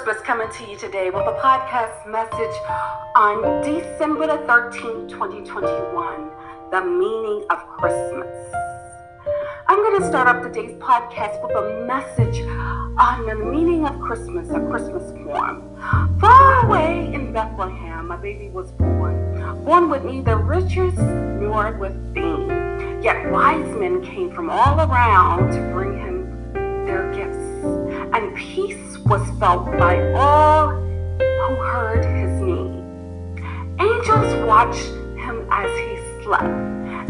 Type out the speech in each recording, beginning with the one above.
Whispers coming to you today with a podcast message on December the 13th, 2021, the meaning of Christmas. I'm going to start off today's podcast with a message on the meaning of Christmas, a Christmas poem. Far away in Bethlehem, my baby was born, born with neither riches nor with fame. Yet wise men came from all around to bring him their gifts, was felt by all who heard his name. Angels watched him as he slept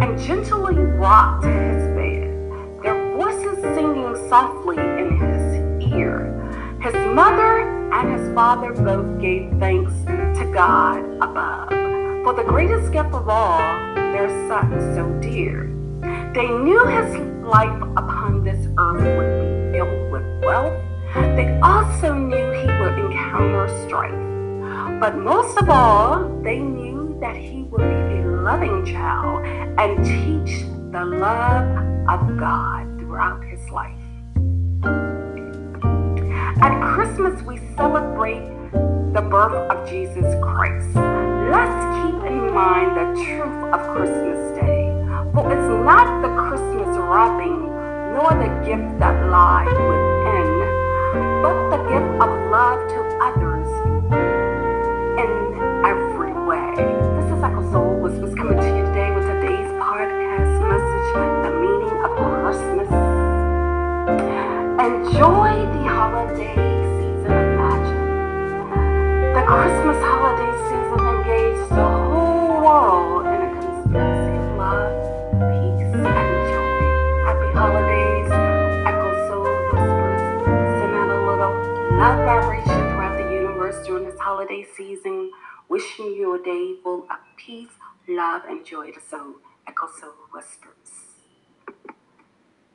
and gently rocked his bed, their voices singing softly in his ear. His mother and his father both gave thanks to God above for the greatest gift of all, their son so dear. They knew his life upon this earth would be filled with wealth they also knew he would encounter strife. But most of all, they knew that he would be a loving child and teach the love of God throughout his life. At Christmas, we celebrate the birth of Jesus Christ. Let's keep in mind the truth of Christmas Day. For it's not the Christmas wrapping nor the gift that lie within but the Enjoy the holiday season, imagine. The Christmas holiday season engaged the whole world in a conspiracy of love, peace, and joy. Happy holidays. Echo soul whispers, send out a little love vibration throughout the universe during this holiday season. Wishing you a day full of peace, love, and joy to soul. Echo Soul Whisper.